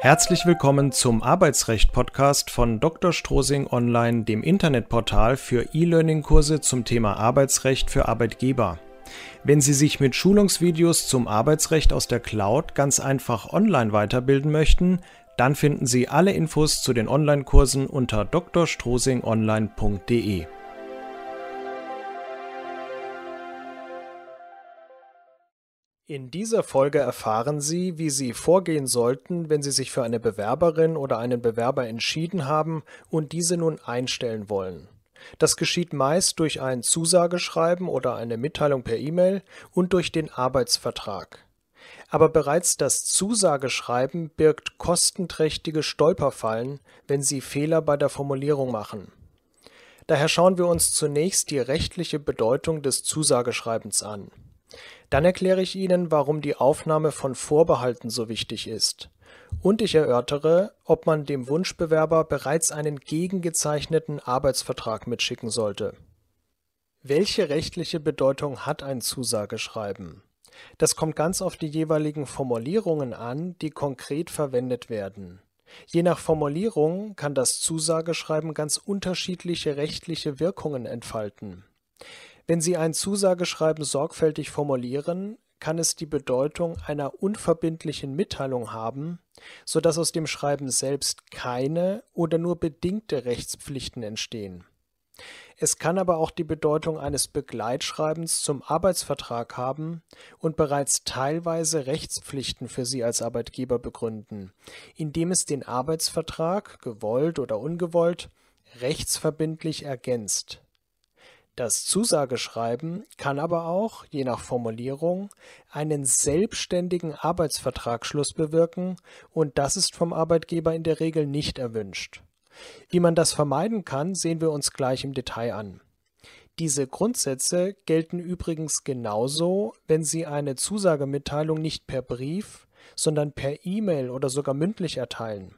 Herzlich willkommen zum Arbeitsrecht-Podcast von Dr. Strosing Online, dem Internetportal für E-Learning-Kurse zum Thema Arbeitsrecht für Arbeitgeber. Wenn Sie sich mit Schulungsvideos zum Arbeitsrecht aus der Cloud ganz einfach online weiterbilden möchten, dann finden Sie alle Infos zu den Online-Kursen unter drstrosingonline.de. In dieser Folge erfahren Sie, wie Sie vorgehen sollten, wenn Sie sich für eine Bewerberin oder einen Bewerber entschieden haben und diese nun einstellen wollen. Das geschieht meist durch ein Zusageschreiben oder eine Mitteilung per E-Mail und durch den Arbeitsvertrag. Aber bereits das Zusageschreiben birgt kostenträchtige Stolperfallen, wenn Sie Fehler bei der Formulierung machen. Daher schauen wir uns zunächst die rechtliche Bedeutung des Zusageschreibens an. Dann erkläre ich Ihnen, warum die Aufnahme von Vorbehalten so wichtig ist. Und ich erörtere, ob man dem Wunschbewerber bereits einen gegengezeichneten Arbeitsvertrag mitschicken sollte. Welche rechtliche Bedeutung hat ein Zusageschreiben? Das kommt ganz auf die jeweiligen Formulierungen an, die konkret verwendet werden. Je nach Formulierung kann das Zusageschreiben ganz unterschiedliche rechtliche Wirkungen entfalten. Wenn Sie ein Zusageschreiben sorgfältig formulieren, kann es die Bedeutung einer unverbindlichen Mitteilung haben, so dass aus dem Schreiben selbst keine oder nur bedingte Rechtspflichten entstehen. Es kann aber auch die Bedeutung eines Begleitschreibens zum Arbeitsvertrag haben und bereits teilweise Rechtspflichten für Sie als Arbeitgeber begründen, indem es den Arbeitsvertrag, gewollt oder ungewollt, rechtsverbindlich ergänzt. Das Zusageschreiben kann aber auch, je nach Formulierung, einen selbstständigen Arbeitsvertragsschluss bewirken und das ist vom Arbeitgeber in der Regel nicht erwünscht. Wie man das vermeiden kann, sehen wir uns gleich im Detail an. Diese Grundsätze gelten übrigens genauso, wenn Sie eine Zusagemitteilung nicht per Brief, sondern per E-Mail oder sogar mündlich erteilen.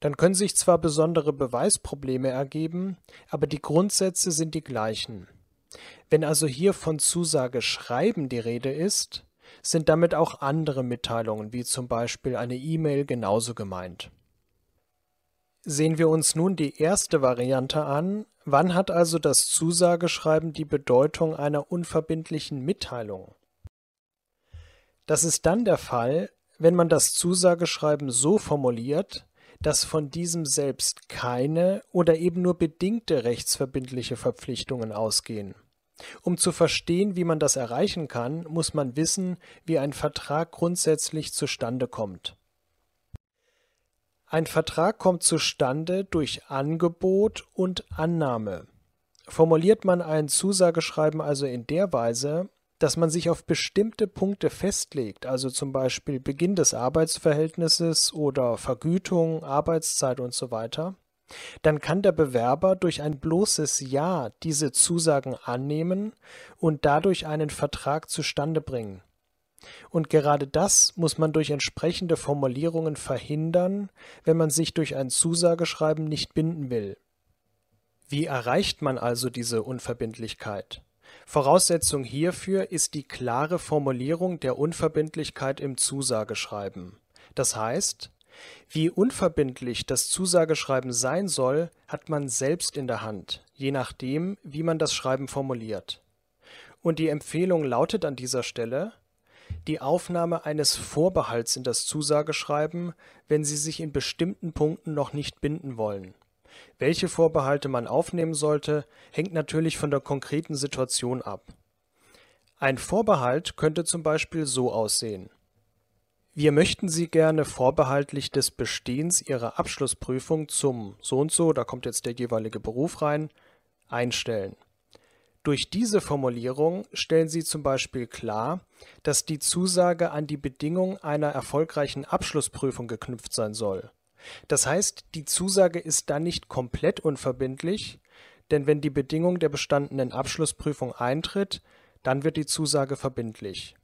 Dann können sich zwar besondere Beweisprobleme ergeben, aber die Grundsätze sind die gleichen. Wenn also hier von Zusageschreiben die Rede ist, sind damit auch andere Mitteilungen wie zum Beispiel eine E-Mail genauso gemeint. Sehen wir uns nun die erste Variante an. Wann hat also das Zusageschreiben die Bedeutung einer unverbindlichen Mitteilung? Das ist dann der Fall, wenn man das Zusageschreiben so formuliert, dass von diesem selbst keine oder eben nur bedingte rechtsverbindliche Verpflichtungen ausgehen. Um zu verstehen, wie man das erreichen kann, muss man wissen, wie ein Vertrag grundsätzlich zustande kommt. Ein Vertrag kommt zustande durch Angebot und Annahme. Formuliert man ein Zusageschreiben also in der Weise, dass man sich auf bestimmte Punkte festlegt, also zum Beispiel Beginn des Arbeitsverhältnisses oder Vergütung, Arbeitszeit und so weiter, dann kann der Bewerber durch ein bloßes Ja diese Zusagen annehmen und dadurch einen Vertrag zustande bringen. Und gerade das muss man durch entsprechende Formulierungen verhindern, wenn man sich durch ein Zusageschreiben nicht binden will. Wie erreicht man also diese Unverbindlichkeit? Voraussetzung hierfür ist die klare Formulierung der Unverbindlichkeit im Zusageschreiben. Das heißt, wie unverbindlich das Zusageschreiben sein soll, hat man selbst in der Hand, je nachdem, wie man das Schreiben formuliert. Und die Empfehlung lautet an dieser Stelle, die Aufnahme eines Vorbehalts in das Zusageschreiben, wenn Sie sich in bestimmten Punkten noch nicht binden wollen. Welche Vorbehalte man aufnehmen sollte, hängt natürlich von der konkreten Situation ab. Ein Vorbehalt könnte zum Beispiel so aussehen. Wir möchten Sie gerne vorbehaltlich des Bestehens Ihrer Abschlussprüfung zum so und so, da kommt jetzt der jeweilige Beruf rein, einstellen. Durch diese Formulierung stellen Sie zum Beispiel klar, dass die Zusage an die Bedingung einer erfolgreichen Abschlussprüfung geknüpft sein soll. Das heißt, die Zusage ist dann nicht komplett unverbindlich, denn wenn die Bedingung der bestandenen Abschlussprüfung eintritt, dann wird die Zusage verbindlich.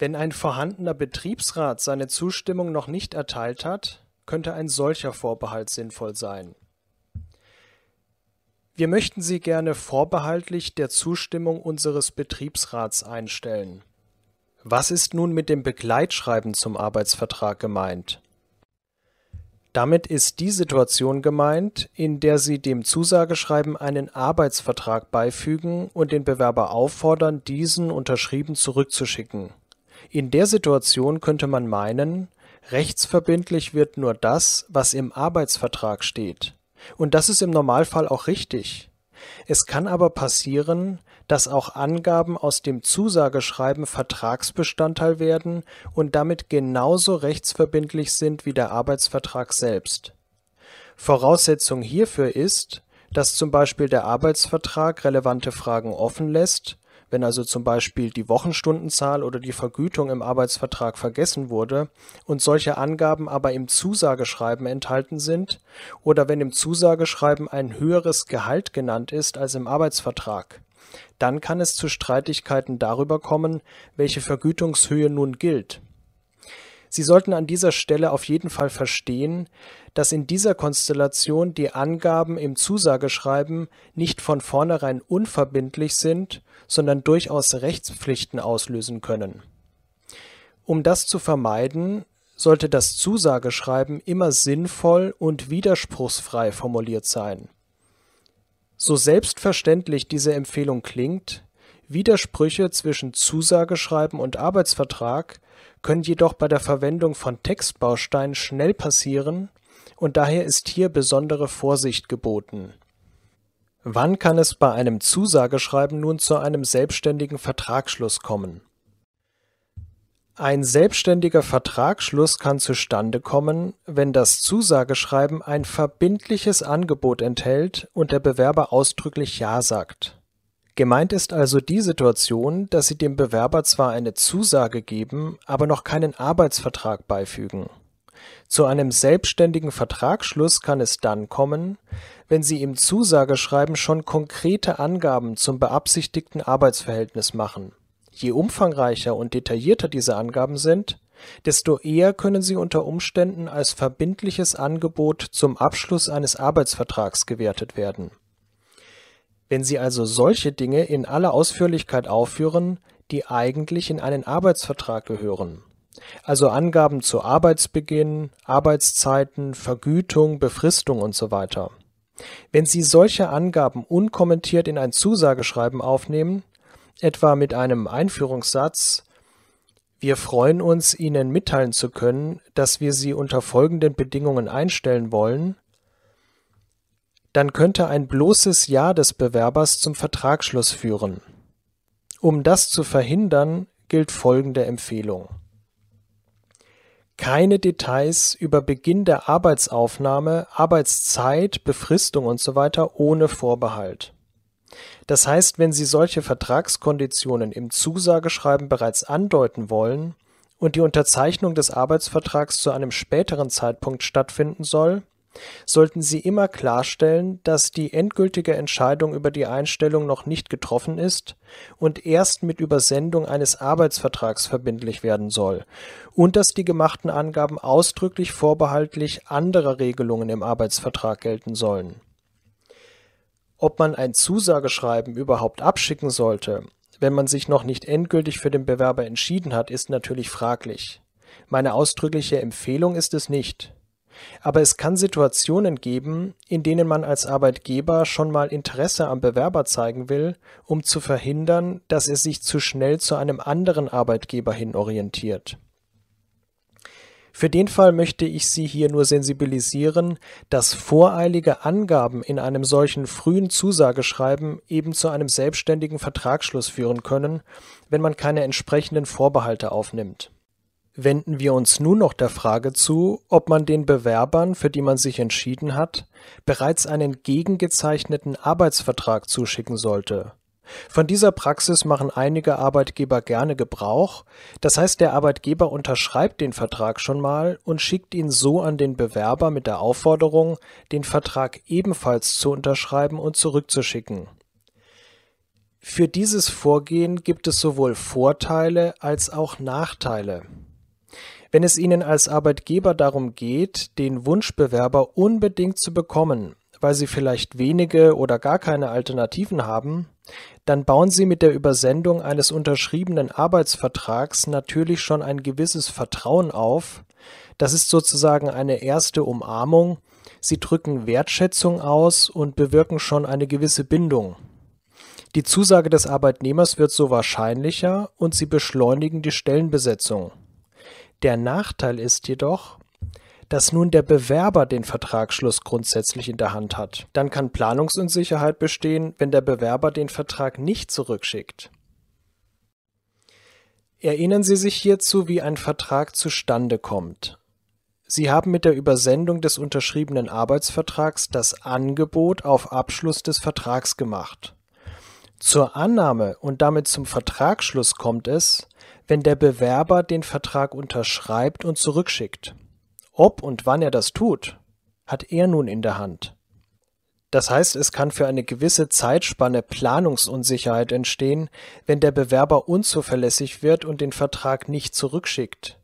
Wenn ein vorhandener Betriebsrat seine Zustimmung noch nicht erteilt hat, könnte ein solcher Vorbehalt sinnvoll sein. Wir möchten Sie gerne vorbehaltlich der Zustimmung unseres Betriebsrats einstellen. Was ist nun mit dem Begleitschreiben zum Arbeitsvertrag gemeint? Damit ist die Situation gemeint, in der Sie dem Zusageschreiben einen Arbeitsvertrag beifügen und den Bewerber auffordern, diesen unterschrieben zurückzuschicken. In der Situation könnte man meinen, rechtsverbindlich wird nur das, was im Arbeitsvertrag steht. Und das ist im Normalfall auch richtig. Es kann aber passieren, dass auch Angaben aus dem Zusageschreiben Vertragsbestandteil werden und damit genauso rechtsverbindlich sind wie der Arbeitsvertrag selbst. Voraussetzung hierfür ist, dass zum Beispiel der Arbeitsvertrag relevante Fragen offen lässt, wenn also zum Beispiel die Wochenstundenzahl oder die Vergütung im Arbeitsvertrag vergessen wurde und solche Angaben aber im Zusageschreiben enthalten sind, oder wenn im Zusageschreiben ein höheres Gehalt genannt ist als im Arbeitsvertrag dann kann es zu Streitigkeiten darüber kommen, welche Vergütungshöhe nun gilt. Sie sollten an dieser Stelle auf jeden Fall verstehen, dass in dieser Konstellation die Angaben im Zusageschreiben nicht von vornherein unverbindlich sind, sondern durchaus Rechtspflichten auslösen können. Um das zu vermeiden, sollte das Zusageschreiben immer sinnvoll und widerspruchsfrei formuliert sein so selbstverständlich diese Empfehlung klingt, Widersprüche zwischen Zusageschreiben und Arbeitsvertrag können jedoch bei der Verwendung von Textbausteinen schnell passieren und daher ist hier besondere Vorsicht geboten. Wann kann es bei einem Zusageschreiben nun zu einem selbstständigen Vertragsschluss kommen ein selbstständiger Vertragsschluss kann zustande kommen, wenn das Zusageschreiben ein verbindliches Angebot enthält und der Bewerber ausdrücklich Ja sagt. Gemeint ist also die Situation, dass Sie dem Bewerber zwar eine Zusage geben, aber noch keinen Arbeitsvertrag beifügen. Zu einem selbstständigen Vertragsschluss kann es dann kommen, wenn Sie im Zusageschreiben schon konkrete Angaben zum beabsichtigten Arbeitsverhältnis machen Je umfangreicher und detaillierter diese Angaben sind, desto eher können sie unter Umständen als verbindliches Angebot zum Abschluss eines Arbeitsvertrags gewertet werden. Wenn Sie also solche Dinge in aller Ausführlichkeit aufführen, die eigentlich in einen Arbeitsvertrag gehören, also Angaben zu Arbeitsbeginn, Arbeitszeiten, Vergütung, Befristung usw. Wenn Sie solche Angaben unkommentiert in ein Zusageschreiben aufnehmen, etwa mit einem Einführungssatz Wir freuen uns, Ihnen mitteilen zu können, dass wir Sie unter folgenden Bedingungen einstellen wollen, dann könnte ein bloßes Ja des Bewerbers zum Vertragsschluss führen. Um das zu verhindern, gilt folgende Empfehlung. Keine Details über Beginn der Arbeitsaufnahme, Arbeitszeit, Befristung usw. So ohne Vorbehalt. Das heißt, wenn Sie solche Vertragskonditionen im Zusageschreiben bereits andeuten wollen und die Unterzeichnung des Arbeitsvertrags zu einem späteren Zeitpunkt stattfinden soll, sollten Sie immer klarstellen, dass die endgültige Entscheidung über die Einstellung noch nicht getroffen ist und erst mit Übersendung eines Arbeitsvertrags verbindlich werden soll und dass die gemachten Angaben ausdrücklich vorbehaltlich anderer Regelungen im Arbeitsvertrag gelten sollen ob man ein Zusageschreiben überhaupt abschicken sollte, wenn man sich noch nicht endgültig für den Bewerber entschieden hat, ist natürlich fraglich. Meine ausdrückliche Empfehlung ist es nicht. Aber es kann Situationen geben, in denen man als Arbeitgeber schon mal Interesse am Bewerber zeigen will, um zu verhindern, dass er sich zu schnell zu einem anderen Arbeitgeber hin orientiert. Für den Fall möchte ich Sie hier nur sensibilisieren, dass voreilige Angaben in einem solchen frühen Zusageschreiben eben zu einem selbstständigen Vertragsschluss führen können, wenn man keine entsprechenden Vorbehalte aufnimmt. Wenden wir uns nun noch der Frage zu, ob man den Bewerbern, für die man sich entschieden hat, bereits einen gegengezeichneten Arbeitsvertrag zuschicken sollte von dieser Praxis machen einige Arbeitgeber gerne Gebrauch, das heißt der Arbeitgeber unterschreibt den Vertrag schon mal und schickt ihn so an den Bewerber mit der Aufforderung, den Vertrag ebenfalls zu unterschreiben und zurückzuschicken. Für dieses Vorgehen gibt es sowohl Vorteile als auch Nachteile. Wenn es Ihnen als Arbeitgeber darum geht, den Wunschbewerber unbedingt zu bekommen, weil Sie vielleicht wenige oder gar keine Alternativen haben, dann bauen Sie mit der Übersendung eines unterschriebenen Arbeitsvertrags natürlich schon ein gewisses Vertrauen auf. Das ist sozusagen eine erste Umarmung. Sie drücken Wertschätzung aus und bewirken schon eine gewisse Bindung. Die Zusage des Arbeitnehmers wird so wahrscheinlicher und sie beschleunigen die Stellenbesetzung. Der Nachteil ist jedoch, dass nun der Bewerber den Vertragsschluss grundsätzlich in der Hand hat. Dann kann Planungsunsicherheit bestehen, wenn der Bewerber den Vertrag nicht zurückschickt. Erinnern Sie sich hierzu, wie ein Vertrag zustande kommt. Sie haben mit der Übersendung des unterschriebenen Arbeitsvertrags das Angebot auf Abschluss des Vertrags gemacht. Zur Annahme und damit zum Vertragsschluss kommt es, wenn der Bewerber den Vertrag unterschreibt und zurückschickt. Ob und wann er das tut, hat er nun in der Hand. Das heißt, es kann für eine gewisse Zeitspanne Planungsunsicherheit entstehen, wenn der Bewerber unzuverlässig wird und den Vertrag nicht zurückschickt.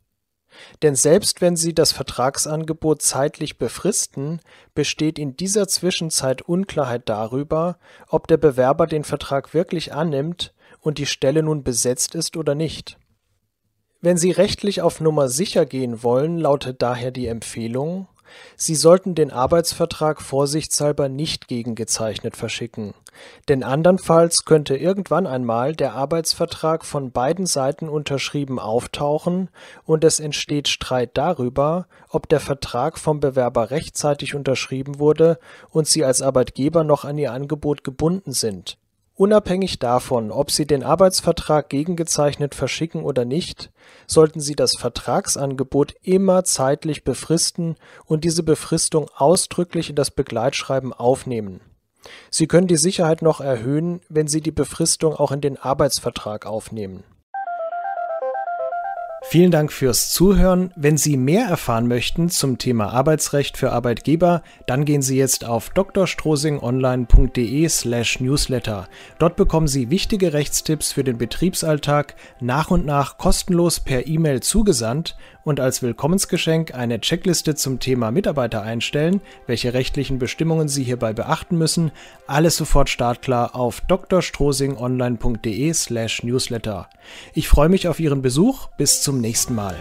Denn selbst wenn Sie das Vertragsangebot zeitlich befristen, besteht in dieser Zwischenzeit Unklarheit darüber, ob der Bewerber den Vertrag wirklich annimmt und die Stelle nun besetzt ist oder nicht. Wenn Sie rechtlich auf Nummer sicher gehen wollen, lautet daher die Empfehlung, Sie sollten den Arbeitsvertrag vorsichtshalber nicht gegengezeichnet verschicken, denn andernfalls könnte irgendwann einmal der Arbeitsvertrag von beiden Seiten unterschrieben auftauchen und es entsteht Streit darüber, ob der Vertrag vom Bewerber rechtzeitig unterschrieben wurde und Sie als Arbeitgeber noch an Ihr Angebot gebunden sind Unabhängig davon, ob Sie den Arbeitsvertrag gegengezeichnet verschicken oder nicht, sollten Sie das Vertragsangebot immer zeitlich befristen und diese Befristung ausdrücklich in das Begleitschreiben aufnehmen. Sie können die Sicherheit noch erhöhen, wenn Sie die Befristung auch in den Arbeitsvertrag aufnehmen Vielen Dank fürs Zuhören. Wenn Sie mehr erfahren möchten zum Thema Arbeitsrecht für Arbeitgeber, dann gehen Sie jetzt auf drstrosingonline.de/newsletter. Dort bekommen Sie wichtige Rechtstipps für den Betriebsalltag nach und nach kostenlos per E-Mail zugesandt und als Willkommensgeschenk eine Checkliste zum Thema Mitarbeiter einstellen, welche rechtlichen Bestimmungen Sie hierbei beachten müssen. Alles sofort startklar auf drstrosingonline.de/newsletter. Ich freue mich auf Ihren Besuch. Bis zum nächsten Mal.